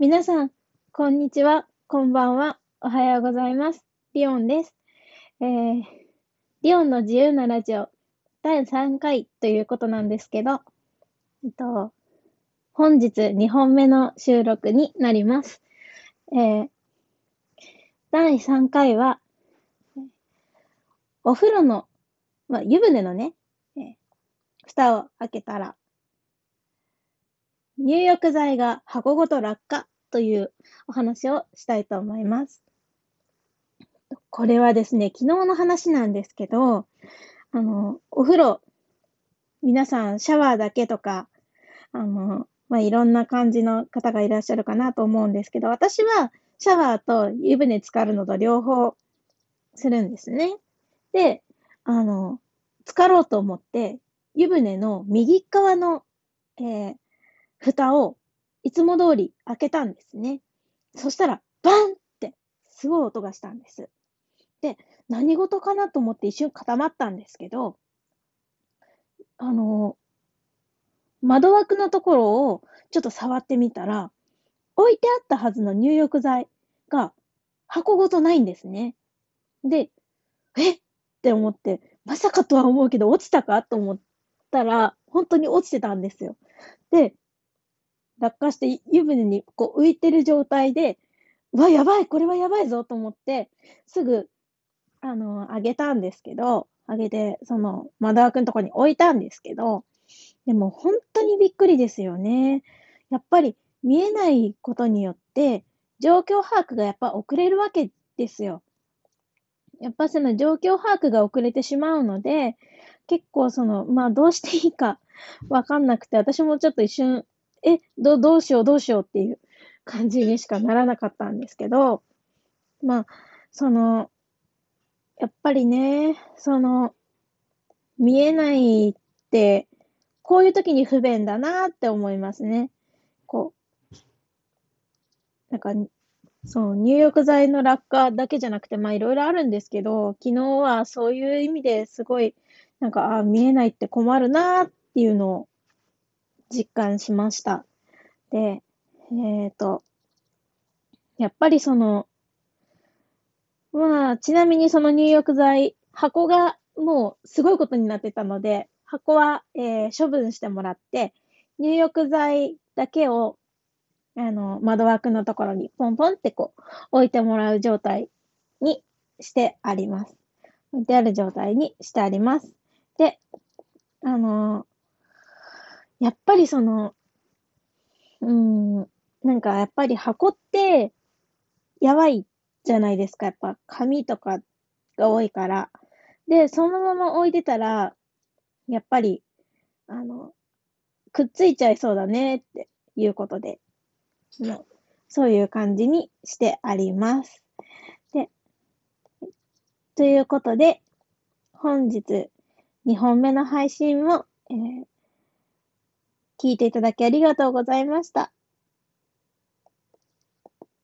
皆さん、こんにちは、こんばんは、おはようございます。リオンです。えー、リオンの自由なラジオ第3回ということなんですけど、えっと、本日2本目の収録になります。えー、第3回は、お風呂の、まあ、湯船のね、えー、蓋を開けたら、入浴剤が箱ごと落下というお話をしたいと思います。これはですね、昨日の話なんですけど、あの、お風呂、皆さんシャワーだけとか、あの、まあ、いろんな感じの方がいらっしゃるかなと思うんですけど、私はシャワーと湯船浸かるのと両方するんですね。で、あの、浸かろうと思って、湯船の右側の、えー、蓋をいつも通り開けたんですね。そしたら、バンってすごい音がしたんです。で、何事かなと思って一瞬固まったんですけど、あの、窓枠のところをちょっと触ってみたら、置いてあったはずの入浴剤が箱ごとないんですね。で、え？って思って、まさかとは思うけど落ちたか？と思ったら、本当に落ちてたんですよ。で、落下して湯船にこう浮いてる状態で、うわ、やばい、これはやばいぞと思って、すぐ、あの、あげたんですけど、あげて、その、窓枠のとこに置いたんですけど、でも本当にびっくりですよね。やっぱり見えないことによって、状況把握がやっぱ遅れるわけですよ。やっぱその状況把握が遅れてしまうので、結構その、まあどうしていいかわかんなくて、私もちょっと一瞬え、ど、どうしようどうしようっていう感じにしかならなかったんですけど、まあ、その、やっぱりね、その、見えないって、こういう時に不便だなって思いますね。こう、なんか、そう、入浴剤の落下だけじゃなくて、まあいろいろあるんですけど、昨日はそういう意味ですごい、なんか、ああ見えないって困るなっていうのを実感しました。で、えっ、ー、と、やっぱりその、まあ、ちなみにその入浴剤、箱がもうすごいことになってたので、箱は、えー、処分してもらって、入浴剤だけを、あの、窓枠のところにポンポンってこう、置いてもらう状態にしてあります。置いてある状態にしてあります。で、あのやっぱりその、うん、なんかやっぱり箱って、やばいじゃないですか。やっぱ紙とかが多いから。で、そのまま置いてたら、やっぱり、あの、くっついちゃいそうだねっていうことで、のそういう感じにしてあります。で、ということで、本日2本目の配信も、えー聞いていただきありがとうございました。